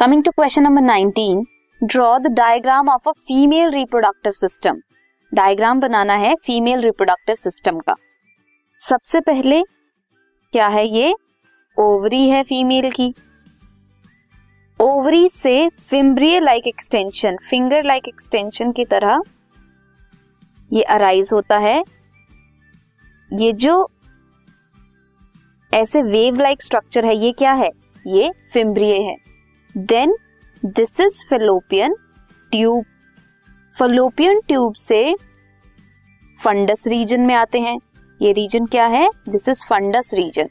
Coming to question number 19 draw the diagram of a female reproductive system diagram बनाना है female reproductive system का। सबसे पहले क्या है ये? ओवरी है फीमेल की। ओवरी से fimbriae like extension finger like extension की तरह ये अराइज होता है। ये जो ऐसे वेव लाइक स्ट्रक्चर है, ये क्या है? ये फिम्ब्रिय है। Then this is fallopian tube fallopian tube से फंडस रीजन में आते हैं। ये रीजन क्या है? This is fundus region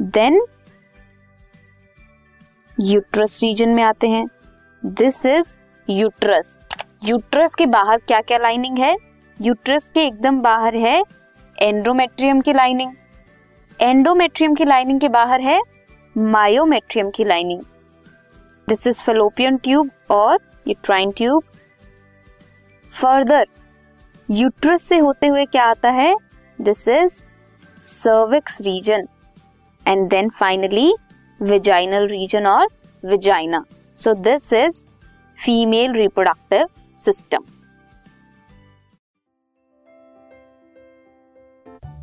then uterus region में आते हैं। दिस इज़ यूट्रस यूट्रस के बाहर क्या क्या लाइनिंग है? यूट्रस के एकदम बाहर है एंड्रोमेट्रियम की लाइनिंग एंडोमेट्रियम की लाइनिंग के बाहर है मायोमेट्रियम की lining this is fallopian tube और यूट्राइन ट्यूब फर्दर यूट्रस से होते हुए क्या आता है? This is cervix region and then finally vaginal region और vagina so this is female reproductive system